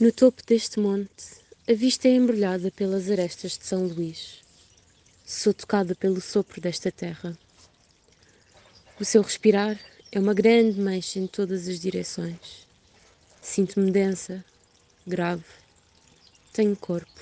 No topo deste monte, a vista é embrulhada pelas arestas de São Luís. Sou tocada pelo sopro desta terra. O seu respirar é uma grande mancha em todas as direções. Sinto-me densa, grave, tenho corpo.